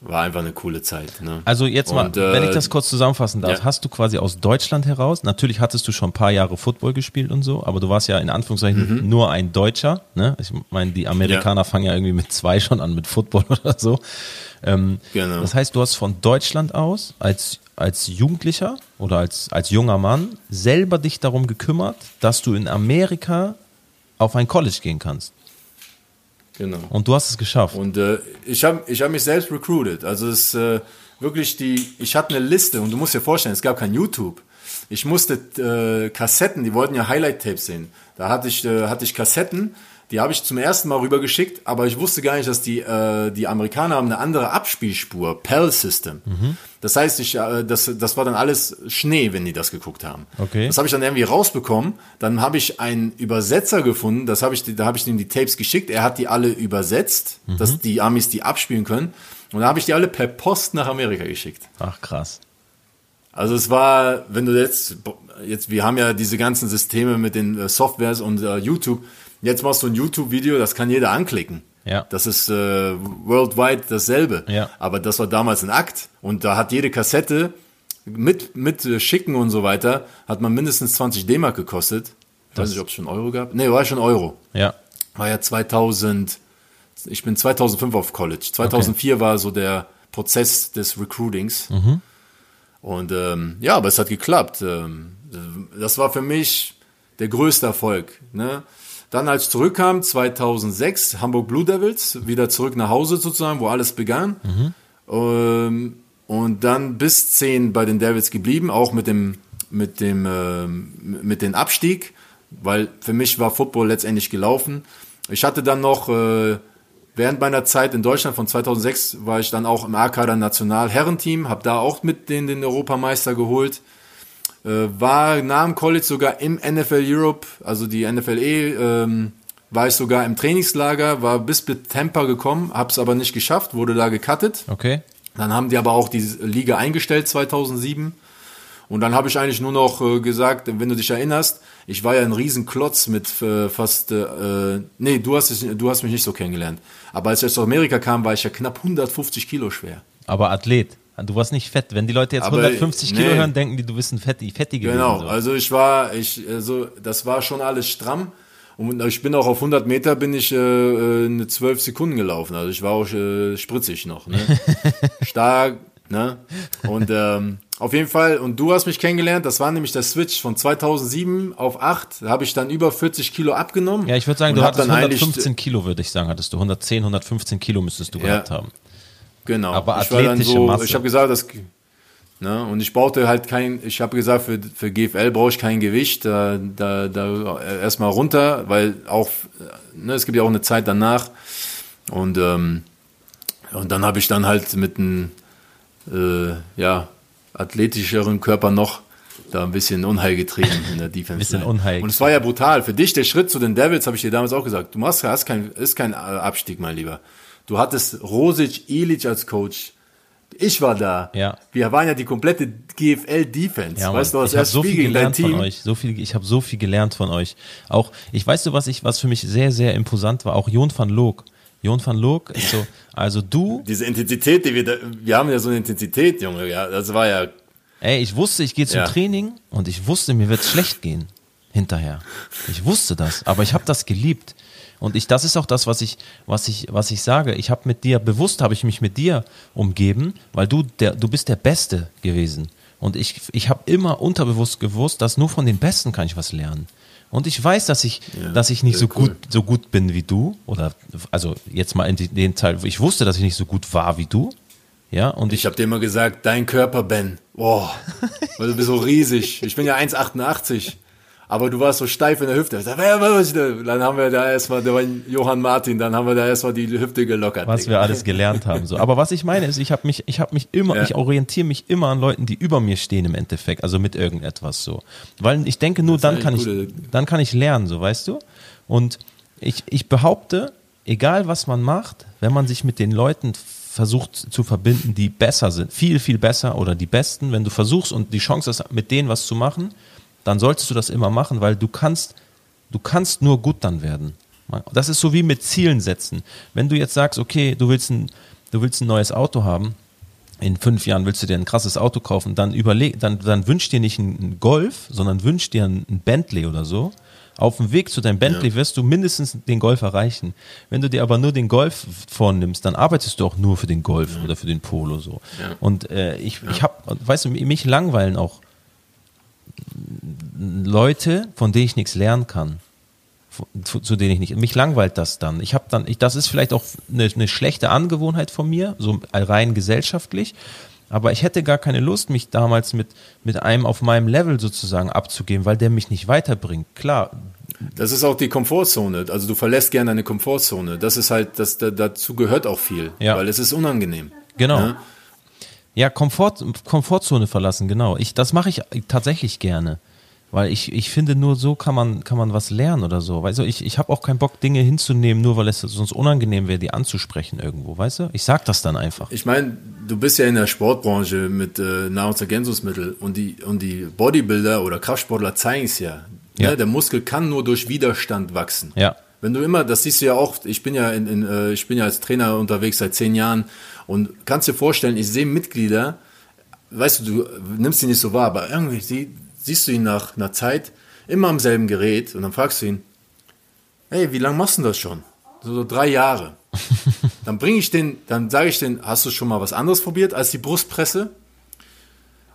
War einfach eine coole Zeit. Ne? Also jetzt mal, Und, äh, wenn ich das kurz zusammenfassen darf, ja. hast du quasi aus Deutschland heraus, natürlich hattest du schon ein paar Jahre Football gespielt und so, aber du warst ja in Anführungszeichen Mhm. nur ein Deutscher. Ne? Ich meine, die Amerikaner fangen ja irgendwie mit zwei schon an mit Football oder so. Ähm, Genau. Das heißt, du hast von Deutschland aus als, als Jugendlicher oder als, als junger Mann selber dich darum gekümmert, dass du in Amerika auf ein College gehen kannst. Genau. Und du hast es geschafft. Und äh, ich habe ich hab mich selbst recruited. Also es äh, wirklich die, ich hatte eine Liste und du musst dir vorstellen, es gab kein YouTube. Ich musste äh, Kassetten, die wollten ja Highlight-Tapes sehen. Da hatte ich, äh, hatte ich Kassetten, die habe ich zum ersten Mal rübergeschickt, aber ich wusste gar nicht, dass die, äh, die Amerikaner haben eine andere Abspielspur, PAL-System. Das heißt, ich, äh, das, das war dann alles Schnee, wenn die das geguckt haben. Okay. Das habe ich dann irgendwie rausbekommen. Dann habe ich einen Übersetzer gefunden. Das habe ich, da habe ich ihm die Tapes geschickt. Er hat die alle übersetzt, dass die Amis die abspielen können. Und da habe ich die alle per Post nach Amerika geschickt. Ach krass. Also es war, wenn du jetzt, jetzt, wir haben ja diese ganzen Systeme mit den äh, Softwares und äh, YouTube. Jetzt machst du ein YouTube-Video, das kann jeder anklicken. Ja. Das ist äh, worldwide dasselbe. Ja. Aber das war damals ein Akt. Und da hat jede Kassette mit, mit äh, Schicken und so weiter, hat man mindestens 20 D-Mark gekostet. Ich weiß nicht, ob es schon Euro gab. Nee, war schon Euro. Ja. War ja 2000, ich bin 2005 auf College. 2004 war so der Prozess des Recruitings. Und ähm, ja, aber es hat geklappt. Ähm, das war für mich der größte Erfolg. Ne? Dann als zurückkam, 2006, Hamburg Blue Devils, wieder zurück nach Hause sozusagen, wo alles begann. Ähm, und dann bis 10 bei den Devils geblieben, auch mit dem, mit dem, ähm, mit dem Abstieg, weil für mich war Football letztendlich gelaufen. Ich hatte dann noch, äh, während meiner Zeit in Deutschland von 2006 war ich dann auch im A-Kader National Herrenteam, habe da auch mit denen den Europameister geholt. Äh, war nach dem College sogar im NFL Europe, also die NFLE, ähm, war ich sogar im Trainingslager, war bis mit Tampa gekommen, hab's aber nicht geschafft, wurde da gecuttet. Okay. Dann haben die aber auch die Liga eingestellt 2007. Und dann habe ich eigentlich nur noch äh, gesagt, wenn du dich erinnerst, ich war ja ein Riesenklotz mit äh, fast, äh, nee, du hast, du hast mich nicht so kennengelernt. Aber als ich aus Amerika kam, war ich ja knapp 150 Kilo schwer. Aber Athlet. Du warst nicht fett. Wenn die Leute jetzt Aber, 150 Kilo nee. hören, denken die, du bist ein Fetti, Fetti gewesen. Genau, so. also ich war, ich, also das war schon alles stramm. Und ich bin auch auf 100 Meter bin ich äh, äh eine 12 Sekunden gelaufen. Also ich war auch äh, spritzig noch. Ne? Stark, ne? Und ähm, auf jeden Fall, und du hast mich kennengelernt, das war nämlich der Switch von 2007 auf 8, da habe ich dann über 40 Kilo abgenommen. Ja, ich würde sagen, du hattest 115 Kilo, würde ich sagen, hattest du. 110, 115 Kilo müsstest du ja, gehabt haben. Genau. Aber athletische so, Masse. Ich habe gesagt, das, ne, und ich brauchte halt kein, ich habe gesagt, für, für GFL brauche ich kein Gewicht, da, da, da erstmal runter, weil auch, ne, es gibt ja auch eine Zeit danach. Und, ähm, und dann habe ich dann halt mit einem, äh, ja, athletischeren Körper noch da ein bisschen Unheil getrieben in der Defense. bisschen Unheil. Und es war ja brutal. Für dich der Schritt zu den Devils, habe ich dir damals auch gesagt, du machst, hast kein, ist kein Abstieg, mein Lieber. Du hattest Rosic, Ilic als Coach. Ich war da. Ja. Wir waren ja die komplette GFL-Defense. Ja, weißt du, was erst so viel gelernt von euch. So viel, ich habe so viel gelernt von euch. Auch, ich weiß du, was ich, was für mich sehr, sehr imposant war, auch Jon van Loog. Jon van Loog ist so, also du. Diese Intensität, die wir da, wir haben ja so eine Intensität, Junge, ja, das war ja. Ey, ich wusste, ich gehe zum ja. Training und ich wusste, mir wird schlecht gehen hinterher. Ich wusste das, aber ich habe das geliebt. Und ich, das ist auch das, was ich, was ich, was ich sage. Ich habe mit dir, bewusst habe ich mich mit dir umgeben, weil du der, du bist der Beste gewesen. Und ich, ich habe immer unterbewusst gewusst, dass nur von den Besten kann ich was lernen. Und ich weiß, dass ich, ja, dass ich nicht so cool. gut, so gut bin wie du. Oder, also jetzt mal in den Teil, ich wusste, dass ich nicht so gut war wie du. Ja, und ich, ich habe dir immer gesagt, dein Körper, Ben. Boah, weil du bist so riesig. Ich bin ja 1,88 aber du warst so steif in der Hüfte. Dann haben wir da erstmal, da war Johann Martin, dann haben wir da erstmal die Hüfte gelockert. Was wir alles gelernt haben. So. Aber was ich meine ist, ich habe mich, ich habe mich immer, ja. ich orientiere mich immer an Leuten, die über mir stehen im Endeffekt, also mit irgendetwas so. Weil ich denke, nur dann kann ich, dann kann ich lernen, so weißt du? Und ich, ich behaupte, egal was man macht, wenn man sich mit den Leuten versucht zu verbinden, die besser sind, viel, viel besser oder die besten, wenn du versuchst und die Chance hast, mit denen was zu machen, dann solltest du das immer machen, weil du kannst, du kannst nur gut dann werden. Das ist so wie mit Zielen setzen. Wenn du jetzt sagst, okay, du willst ein, du willst ein neues Auto haben, in fünf Jahren willst du dir ein krasses Auto kaufen, dann überleg, dann, dann wünsch dir nicht einen Golf, sondern wünsch dir ein Bentley oder so. Auf dem Weg zu deinem Bentley ja. wirst du mindestens den Golf erreichen. Wenn du dir aber nur den Golf vornimmst, dann arbeitest du auch nur für den Golf ja. oder für den Polo so. Ja. Und äh, ich, ich habe, weißt du, mich langweilen auch Leute, von denen ich nichts lernen kann. Zu, zu, denen ich nicht. Mich langweilt das dann. Ich habe dann, ich, das ist vielleicht auch eine, eine schlechte Angewohnheit von mir, so rein gesellschaftlich. Aber ich hätte gar keine Lust, mich damals mit, mit einem auf meinem Level sozusagen abzugeben, weil der mich nicht weiterbringt. Klar. Das ist auch die Komfortzone. Also du verlässt gerne eine Komfortzone. Das ist halt, das, dazu gehört auch viel. Ja. Weil es ist unangenehm. Genau. Ja? Ja, Komfort, Komfortzone verlassen, genau. Ich, das mache ich tatsächlich gerne. Weil ich, ich finde, nur so kann man, kann man was lernen oder so. Weißt du, ich, ich habe auch keinen Bock, Dinge hinzunehmen, nur weil es sonst unangenehm wäre, die anzusprechen irgendwo, weißt du? Ich sag das dann einfach. Ich meine, du bist ja in der Sportbranche mit äh, Nahrungsergänzungsmitteln und die, und die Bodybuilder oder Kraftsportler zeigen es ja. ja. Ne? Der Muskel kann nur durch Widerstand wachsen. Ja. Wenn du immer, das siehst du ja auch, ich bin ja in, in äh, ich bin ja als Trainer unterwegs seit zehn Jahren und kannst dir vorstellen, ich sehe Mitglieder, weißt du, du nimmst sie nicht so wahr, aber irgendwie sie, siehst du ihn nach einer Zeit immer am selben Gerät und dann fragst du ihn, hey, wie lange machst du das schon? So, so drei Jahre. dann bringe ich den, dann sage ich den, hast du schon mal was anderes probiert als die Brustpresse?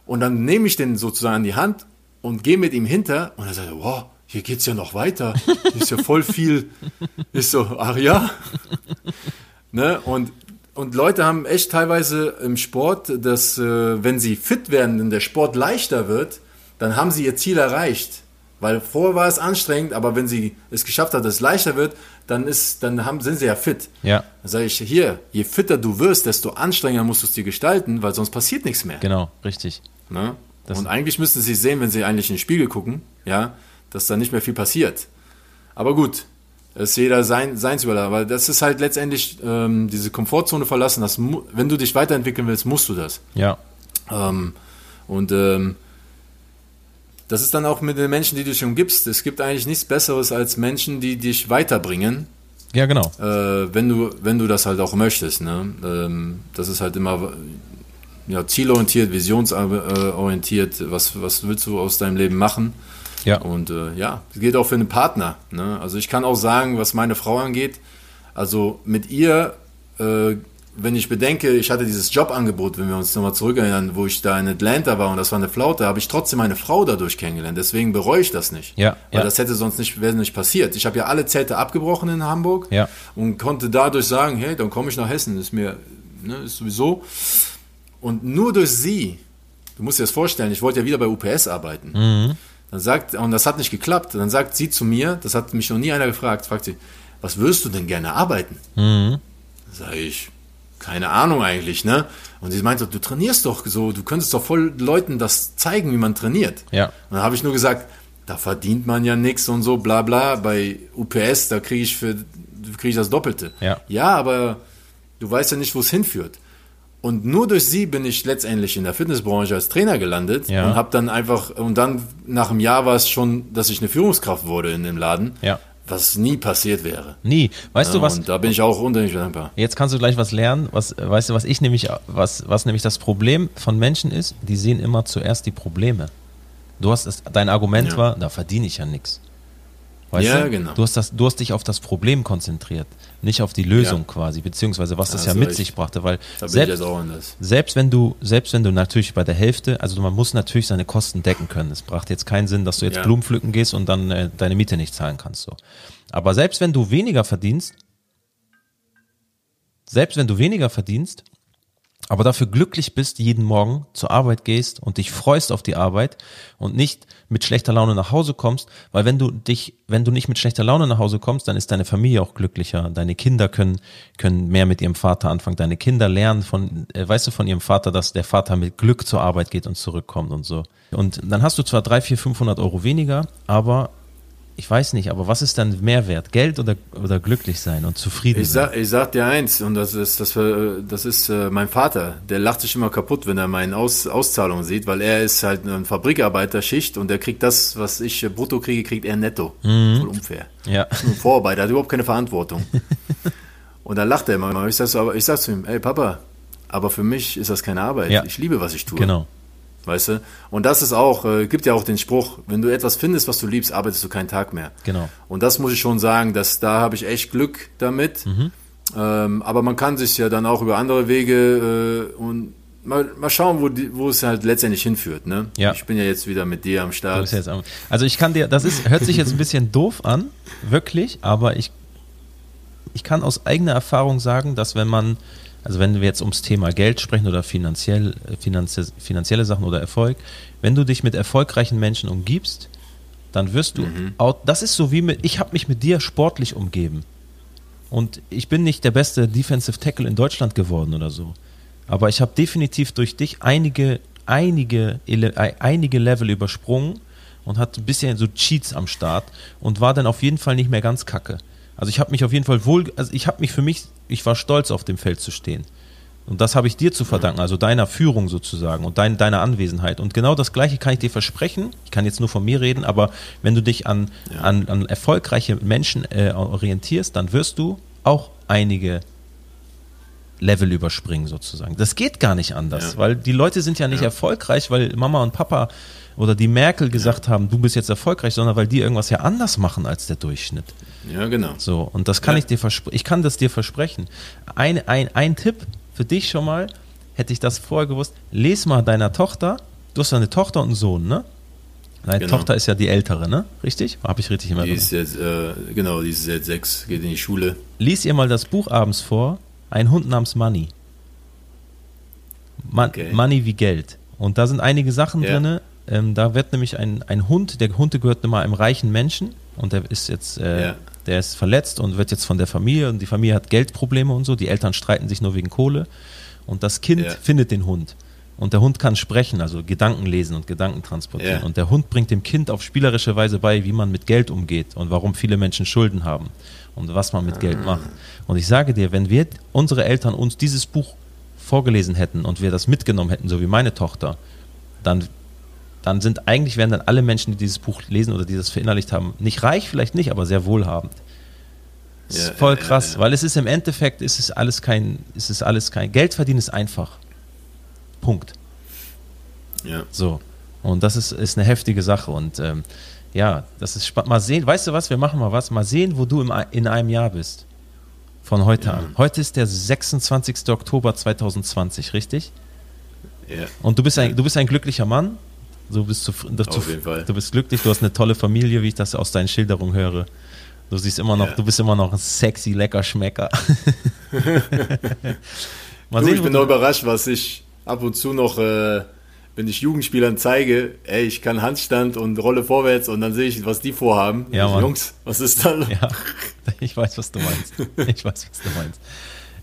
Und dann nehme ich den sozusagen an die Hand und gehe mit ihm hinter und er sagt, wow, hier geht's ja noch weiter. Hier ist ja voll viel. Ist so, ach ja. ne? Und und Leute haben echt teilweise im Sport, dass äh, wenn sie fit werden und der Sport leichter wird, dann haben sie ihr Ziel erreicht. Weil vorher war es anstrengend, aber wenn sie es geschafft hat, dass es leichter wird, dann, ist, dann haben, sind sie ja fit. Ja. Dann sage ich, hier, je fitter du wirst, desto anstrengender musst du es dir gestalten, weil sonst passiert nichts mehr. Genau, richtig. Ne? Und eigentlich müssten sie sehen, wenn sie eigentlich in den Spiegel gucken, ja, dass da nicht mehr viel passiert. Aber gut, ist jeder sein, seins überlassen. Aber das ist halt letztendlich ähm, diese Komfortzone verlassen. Das, wenn du dich weiterentwickeln willst, musst du das. Ja. Ähm, und ähm, das ist dann auch mit den Menschen, die du dich umgibst. Es gibt eigentlich nichts Besseres als Menschen, die dich weiterbringen. Ja, genau. Äh, wenn, du, wenn du das halt auch möchtest. Ne? Ähm, das ist halt immer ja, zielorientiert, visionsorientiert. Was, was willst du aus deinem Leben machen? Ja. Und äh, ja, es geht auch für einen Partner. Ne? Also ich kann auch sagen, was meine Frau angeht, also mit ihr äh, wenn ich bedenke, ich hatte dieses Jobangebot, wenn wir uns nochmal zurückerinnern, wo ich da in Atlanta war und das war eine Flaute, habe ich trotzdem meine Frau dadurch kennengelernt. Deswegen bereue ich das nicht. Ja. Weil ja. das hätte sonst nicht, wäre nicht passiert. Ich habe ja alle Zelte abgebrochen in Hamburg ja. und konnte dadurch sagen, hey, dann komme ich nach Hessen. Ist mir, ne, ist sowieso. Und nur durch sie, du musst dir das vorstellen, ich wollte ja wieder bei UPS arbeiten. Mhm. Dann sagt, und das hat nicht geklappt. Dann sagt sie zu mir, das hat mich noch nie einer gefragt, fragt sie, was würdest du denn gerne arbeiten? Mhm. Sag ich, keine Ahnung eigentlich, ne? Und sie meinte, du trainierst doch so, du könntest doch voll Leuten das zeigen, wie man trainiert. Ja. Und dann habe ich nur gesagt, da verdient man ja nichts und so, bla bla. Bei UPS, da kriege ich für kriege ich das Doppelte. Ja. ja, aber du weißt ja nicht, wo es hinführt. Und nur durch sie bin ich letztendlich in der Fitnessbranche als Trainer gelandet Ja. und habe dann einfach und dann nach einem Jahr war es schon, dass ich eine Führungskraft wurde in dem Laden, Ja. Was nie passiert wäre. Nie. Weißt du was? Und da bin ich auch unheimlich dankbar. Jetzt kannst du gleich was lernen, was, weißt du, was ich nämlich, was, was nämlich das Problem von Menschen ist, die sehen immer zuerst die Probleme. Du hast es, dein Argument Ja. war, da verdiene ich ja nichts. Weißt Ja, du? genau. Du hast, das, du hast dich auf das Problem konzentriert, nicht auf die Lösung Ja. quasi, beziehungsweise was das Hast ja mit recht. sich brachte, weil Da bin ich selbst, selbst wenn du, selbst wenn du natürlich bei der Hälfte, also man muss natürlich seine Kosten decken können. Es bracht jetzt keinen Sinn, dass du jetzt Ja. Blumen pflücken gehst und dann äh, deine Miete nicht zahlen kannst. So. Aber selbst wenn du weniger verdienst, selbst wenn du weniger verdienst, aber dafür glücklich bist, jeden Morgen zur Arbeit gehst und dich freust auf die Arbeit und nicht mit schlechter Laune nach Hause kommst, weil wenn du dich, wenn du nicht mit schlechter Laune nach Hause kommst, dann ist deine Familie auch glücklicher, deine Kinder können, können mehr mit ihrem Vater anfangen, deine Kinder lernen von, äh, weißt du, von ihrem Vater, dass der Vater mit Glück zur Arbeit geht und zurückkommt und so. Und dann hast du zwar drei, vier, 500 Euro weniger, aber ich weiß nicht, aber was ist dann Mehrwert? Geld oder, oder glücklich sein und zufrieden Ich sein? sag, ich sag dir eins, und das ist, das, äh, das ist äh, mein Vater, der lacht sich immer kaputt, wenn er meine Aus, Auszahlung sieht, weil er ist halt ein Fabrikarbeiterschicht und der kriegt das, was ich äh, brutto kriege, kriegt er netto. Voll unfair. Ja. Ein Vorarbeiter, hat überhaupt keine Verantwortung. und dann lacht er immer. Ich sag, so, aber ich sag zu ihm, ey Papa, aber für mich ist das keine Arbeit. Ja. Ich liebe, was ich tue. Genau. Weißt du? Und das ist auch, äh, gibt ja auch den Spruch, wenn du etwas findest, was du liebst, arbeitest du keinen Tag mehr. Genau. Und das muss ich schon sagen, dass da habe ich echt Glück damit. Mhm. Ähm, aber man kann sich ja dann auch über andere Wege äh, und mal, mal schauen, wo, die, wo es halt letztendlich hinführt. Ne? Ja. Ich bin ja jetzt wieder mit dir am Start. am- Also ich kann dir, das ist, hört sich jetzt ein bisschen doof an, wirklich, aber ich, ich kann aus eigener Erfahrung sagen, dass wenn man, also wenn wir jetzt ums Thema Geld sprechen oder finanziell, äh, finanzie, finanzielle Sachen oder Erfolg, wenn du dich mit erfolgreichen Menschen umgibst, dann wirst du, au- das ist so wie mit, ich habe mich mit dir sportlich umgeben. Und ich bin nicht der beste Defensive Tackle in Deutschland geworden oder so. Aber ich habe definitiv durch dich einige, einige, einige Level übersprungen und hatte ein bisschen so Cheats am Start und war dann auf jeden Fall nicht mehr ganz kacke. Also ich habe mich auf jeden Fall wohl, also ich habe mich für mich, ich war stolz auf dem Feld zu stehen. Und das habe ich dir zu verdanken, also deiner Führung sozusagen und dein, deiner Anwesenheit. Und genau das Gleiche kann ich dir versprechen. Ich kann jetzt nur von mir reden, aber wenn du dich an, an, an erfolgreiche Menschen äh, orientierst, dann wirst du auch einige Level überspringen sozusagen. Das geht gar nicht anders, Ja. weil die Leute sind ja nicht Ja. erfolgreich, weil Mama und Papa oder die Merkel gesagt haben, du bist jetzt erfolgreich, sondern weil die irgendwas ja anders machen als der Durchschnitt. Ja, genau. So, und das kann Ja. ich dir versprechen. Ich kann das dir versprechen. Ein, ein, ein Tipp für dich schon mal, hätte ich das vorher gewusst, les mal deiner Tochter, du hast ja eine Tochter und einen Sohn, ne? Deine Genau. Tochter ist ja die ältere, ne? Richtig? Habe ich richtig immer Die ist jetzt, äh, genau, die ist jetzt sechs, geht in die Schule. Lies ihr mal das Buch abends vor, ein Hund namens Money. Mon Okay. Money wie Geld. Und da sind einige Sachen Ja. drinne. Ähm, da wird nämlich ein, ein Hund, der Hund gehört immer einem reichen Menschen und der ist jetzt, äh, Ja. Der ist verletzt und wird jetzt von der Familie und die Familie hat Geldprobleme und so. Die Eltern streiten sich nur wegen Kohle und das Kind Ja. findet den Hund. Und der Hund kann sprechen, also Gedanken lesen und Gedanken transportieren. Ja. Und der Hund bringt dem Kind auf spielerische Weise bei, wie man mit Geld umgeht und warum viele Menschen Schulden haben und was man mit Geld Ah. macht. Und ich sage dir, wenn wir unsere Eltern uns dieses Buch vorgelesen hätten und wir das mitgenommen hätten, so wie meine Tochter, dann, dann sind eigentlich wären dann alle Menschen, die dieses Buch lesen oder die das verinnerlicht haben, nicht reich, vielleicht nicht, aber sehr wohlhabend. Das ist Ja, voll ja, ja, krass, ja. weil es ist im Endeffekt, ist es alles kein, ist es alles kein, Geld verdienen ist einfach. Punkt. Ja. So. Und das ist, ist eine heftige Sache. Und ähm, ja, das ist spannend. Mal sehen, weißt du was, wir machen mal was. Mal sehen, wo du im, in einem Jahr bist. Von heute ja. an. Heute ist der 26. Oktober 2020, richtig? Ja. Und du bist ein, du bist ein glücklicher Mann. Du bist, du, Auf jeden Fall. du bist glücklich, du hast eine tolle Familie, wie ich das aus deinen Schilderungen höre. Du siehst immer noch, ja. du bist immer noch ein sexy, lecker Schmecker. du, sehen, ich bin noch überrascht, was ich ab und zu noch äh, wenn ich Jugendspielern zeige, ey, ich kann Handstand und rolle vorwärts und dann sehe ich, was die vorhaben. Ja, Mann. Jungs, was ist da? Ja, ich weiß, was du meinst. Ich weiß, was du meinst.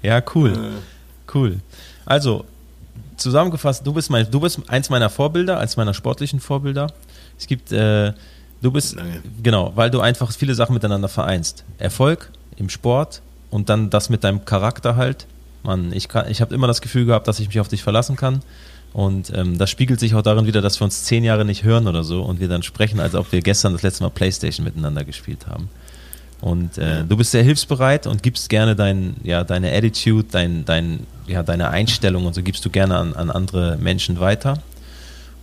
Ja, cool. Cool. Also, zusammengefasst, du bist, mein, du bist eins meiner Vorbilder, eins meiner sportlichen Vorbilder. Es gibt, äh, du bist, Danke. genau, weil du einfach viele Sachen miteinander vereinst. Erfolg im Sport und dann das mit deinem Charakter halt. Mann, ich, ich habe immer das Gefühl gehabt, dass ich mich auf dich verlassen kann. Und ähm, das spiegelt sich auch darin wieder, dass wir uns zehn Jahre nicht hören oder so und wir dann sprechen, als ob wir gestern das letzte Mal Playstation miteinander gespielt haben. Und äh, du bist sehr hilfsbereit und gibst gerne dein, ja, deine Attitude, dein, dein, ja, deine Einstellung und so gibst du gerne an, an andere Menschen weiter.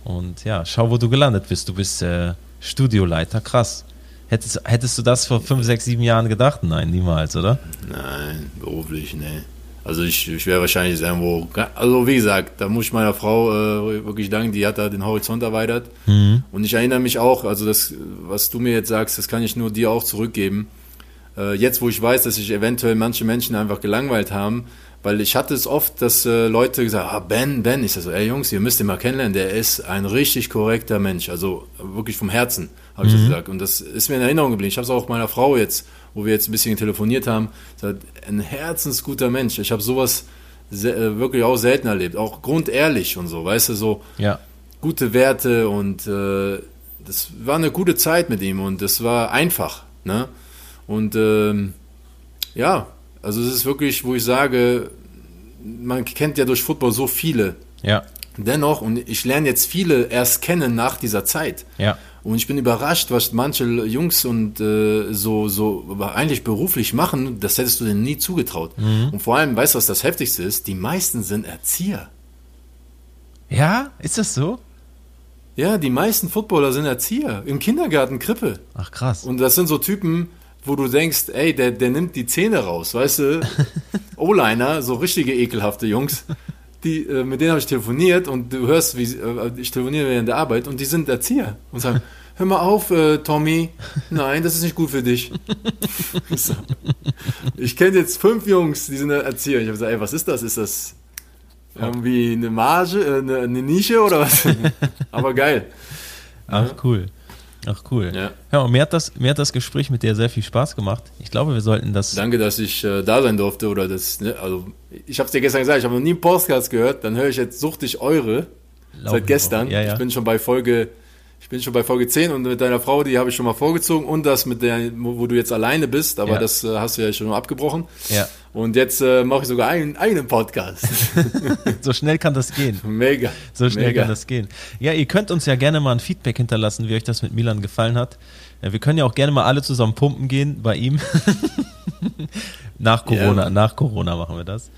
Und ja, schau, wo du gelandet bist. Du bist äh, Studioleiter, krass. Hättest, hättest du das vor fünf, sechs, sieben Jahren gedacht? Nein, niemals, oder? Nein, beruflich, nee. Also ich, ich wäre wahrscheinlich irgendwo, also wie gesagt, da muss ich meiner Frau äh, wirklich danken, die hat da den Horizont erweitert. Mhm. Und ich erinnere mich auch, also das, was du mir jetzt sagst, das kann ich nur dir auch zurückgeben. Äh, jetzt, wo ich weiß, dass sich eventuell manche Menschen einfach gelangweilt haben, weil ich hatte es oft, dass äh, Leute gesagt haben, ah, Ben, Ben, ich so, ey Jungs, ihr müsst ihn mal kennenlernen, der ist ein richtig korrekter Mensch, also wirklich vom Herzen, habe ich mhm. das gesagt. Und das ist mir in Erinnerung geblieben. Ich habe es auch meiner Frau jetzt wo wir jetzt ein bisschen telefoniert haben, sagt, ein herzensguter Mensch. Ich habe sowas sehr, äh, wirklich auch selten erlebt, auch grundehrlich und so, weißt du, so ja. gute Werte und äh, das war eine gute Zeit mit ihm und das war einfach, ne? Und ähm, ja, also es ist wirklich, wo ich sage, man kennt ja durch Football so viele. Ja. Dennoch, und ich lerne jetzt viele erst kennen nach dieser Zeit. Ja. Und ich bin überrascht, was manche Jungs und äh, so, so eigentlich beruflich machen, das hättest du denen nie zugetraut. Mhm. Und vor allem, weißt du, was das Heftigste ist? Die meisten sind Erzieher. Ja, ist das so? Ja, die meisten Footballer sind Erzieher. Im Kindergarten, Krippe. Ach krass. Und das sind so Typen, wo du denkst, ey, der, der nimmt die Zähne raus, weißt du? O-Liner, so richtige ekelhafte Jungs. Die, äh, mit denen habe ich telefoniert und du hörst, wie äh, ich telefoniere während der Arbeit und die sind Erzieher und sagen, hör mal auf, äh, Tommy, nein, das ist nicht gut für dich. so. Ich kenne jetzt fünf Jungs, die sind Erzieher. Ich habe gesagt, ey, was ist das? Ist das irgendwie eine Marge, äh, eine, eine Nische oder was? Aber geil. Ach, cool. Ach cool. Ja. ja, und mir hat, das, mir hat das Gespräch mit dir sehr viel Spaß gemacht. Ich glaube, wir sollten das. Danke, dass ich äh, da sein durfte. Oder das, ne, also ich habe es dir gestern gesagt, ich habe noch nie einen Podcast gehört. Dann höre ich jetzt Sucht dich eure Lauf seit gestern. Ja, ja. Ich bin schon bei Folge ich bin schon bei Folge 10 und mit deiner Frau, die habe ich schon mal vorgezogen und das mit der, wo du jetzt alleine bist, aber das äh, hast du ja schon abgebrochen. Ja. Und jetzt äh, mache ich sogar einen, einen Podcast. so schnell kann das gehen. Mega. So schnell Mega. kann das gehen. Ja, ihr könnt uns ja gerne mal ein Feedback hinterlassen, wie euch das mit Milan gefallen hat. Ja, wir können ja auch gerne mal alle zusammen pumpen gehen bei ihm. nach Corona, ja. nach Corona machen wir das.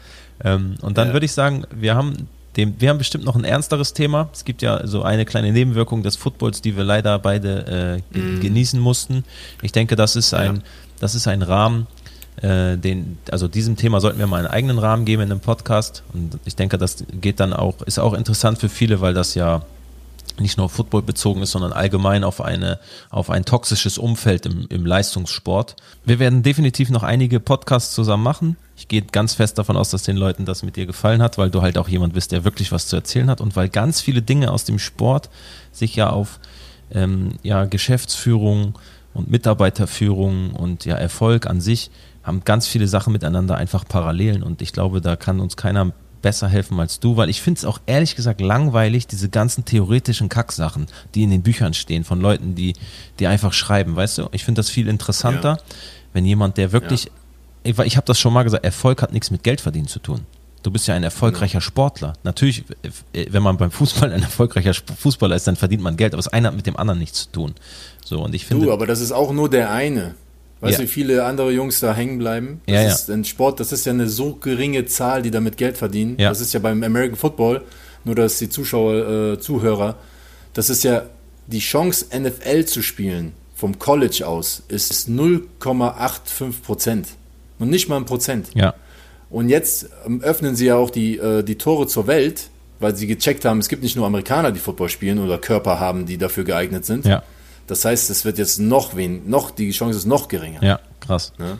Ähm, und dann würde ich sagen, wir haben dem, wir haben bestimmt noch ein ernsteres Thema. Es gibt ja so eine kleine Nebenwirkung des Footballs, die wir leider beide äh, mm. genießen mussten. Ich denke, das ist ein, ja. das ist ein Rahmen, äh, den, also diesem Thema sollten wir mal einen eigenen Rahmen geben in einem Podcast. Und ich denke, das geht dann auch, ist auch interessant für viele, weil das ja nicht nur Football bezogen ist, sondern allgemein auf eine, auf ein toxisches Umfeld im, im Leistungssport. Wir werden definitiv noch einige Podcasts zusammen machen. Ich gehe ganz fest davon aus, dass den Leuten das mit dir gefallen hat, weil du halt auch jemand bist, der wirklich was zu erzählen hat und weil ganz viele Dinge aus dem Sport sich ja auf ähm, ja, Geschäftsführung und Mitarbeiterführung und ja Erfolg an sich haben ganz viele Sachen miteinander einfach Parallelen und ich glaube, da kann uns keiner besser helfen als du, weil ich finde es auch ehrlich gesagt langweilig, diese ganzen theoretischen Kacksachen, die in den Büchern stehen von Leuten, die, die einfach schreiben, weißt du? Ich finde das viel interessanter, ja. wenn jemand, der wirklich, ja. ich, ich habe das schon mal gesagt, Erfolg hat nichts mit Geldverdienen zu tun. Du bist ja ein erfolgreicher. Sportler. Natürlich, wenn man beim Fußball ein erfolgreicher Fußballer ist, dann verdient man Geld, aber das eine hat mit dem anderen nichts zu tun. So, und ich finde. Du, aber das ist auch nur der eine. Weißt ja. du, wie viele andere Jungs da hängen bleiben? Das ja, ist ja. ein Sport, das ist ja eine so geringe Zahl, die damit Geld verdienen. Ja. Das ist ja beim American Football, nur dass die Zuschauer, äh, Zuhörer, das ist ja die Chance, NFL zu spielen, vom College aus, ist 0,85 Prozent. Und nicht mal ein Prozent. Ja. Und jetzt ähm, öffnen sie ja auch die, äh, die Tore zur Welt, weil sie gecheckt haben, es gibt nicht nur Amerikaner, die Football spielen oder Körper haben, die dafür geeignet sind. Ja. Das heißt, es wird jetzt noch wen, noch, die Chance ist noch geringer. Ja, krass. Ne?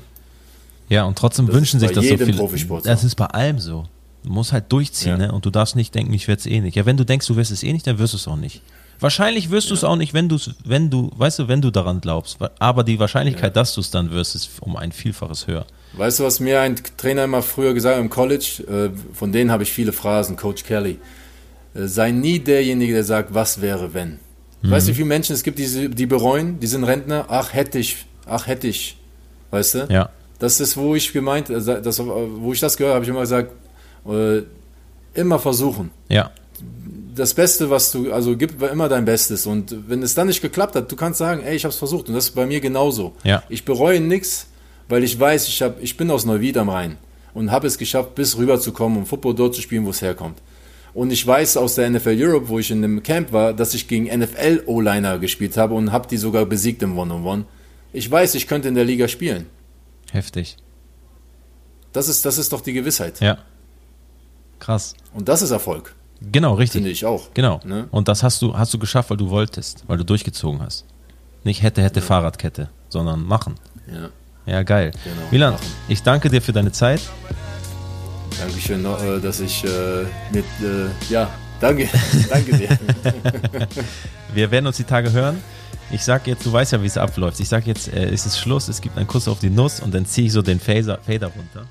Ja, und trotzdem Das wünschen sich das so viele. Profisport Das so. ist bei allem so. Du musst halt durchziehen, Ja. ne? Und du darfst nicht denken, ich werde es eh nicht. Ja, wenn du denkst, du wirst es eh nicht, dann wirst du es auch nicht. Wahrscheinlich wirst du es auch nicht, wenn du es, wenn du, weißt du, wenn du daran glaubst. Aber die Wahrscheinlichkeit, dass du es dann wirst, ist um ein Vielfaches höher. Weißt du, was mir ein Trainer immer früher gesagt hat im College? Äh, von denen habe ich viele Phrasen, Coach Kelly. Äh, sei nie derjenige, der sagt, was wäre, wenn. Weißt du, wie viele Menschen es gibt, die, die bereuen, die sind Rentner, ach hätte ich, ach hätte ich. Weißt du? Ja. Das ist, wo ich gemeint, äh, das, wo ich das gehört habe, habe ich immer gesagt, äh, immer versuchen. Ja. Das Beste, was du, also gib immer dein Bestes. Und wenn es dann nicht geklappt hat, du kannst sagen, ey, ich habe es versucht. Und das ist bei mir genauso. Ja. Ich bereue nichts, weil ich weiß, ich, hab, ich bin aus Neuwied am Rhein und habe es geschafft, bis rüber zu kommen, um Football dort zu spielen, wo es herkommt. Und ich weiß aus der NFL Europe, wo ich in dem Camp war, dass ich gegen NFL O-Liner gespielt habe und habe die sogar besiegt im One-on-One. Ich weiß, ich könnte in der Liga spielen. Heftig. Das ist, das ist doch die Gewissheit. Ja. Krass. Und das ist Erfolg, Genau, richtig. finde ich auch. Genau. Ne? Und das hast du, hast du geschafft, weil du wolltest, weil du durchgezogen hast. Nicht hätte, hätte Fahrradkette, sondern machen. Ja. Ja, geil. Genau, Milan, machen. ich danke dir für deine Zeit. Dankeschön, äh, dass ich äh, mit, äh, ja, danke, danke dir. Wir werden uns die Tage hören. Ich sag jetzt, du weißt ja, wie es abläuft. Ich sag jetzt, äh, es ist Schluss, es gibt einen Kuss auf die Nuss und dann ziehe ich so den Phaser, Fader runter.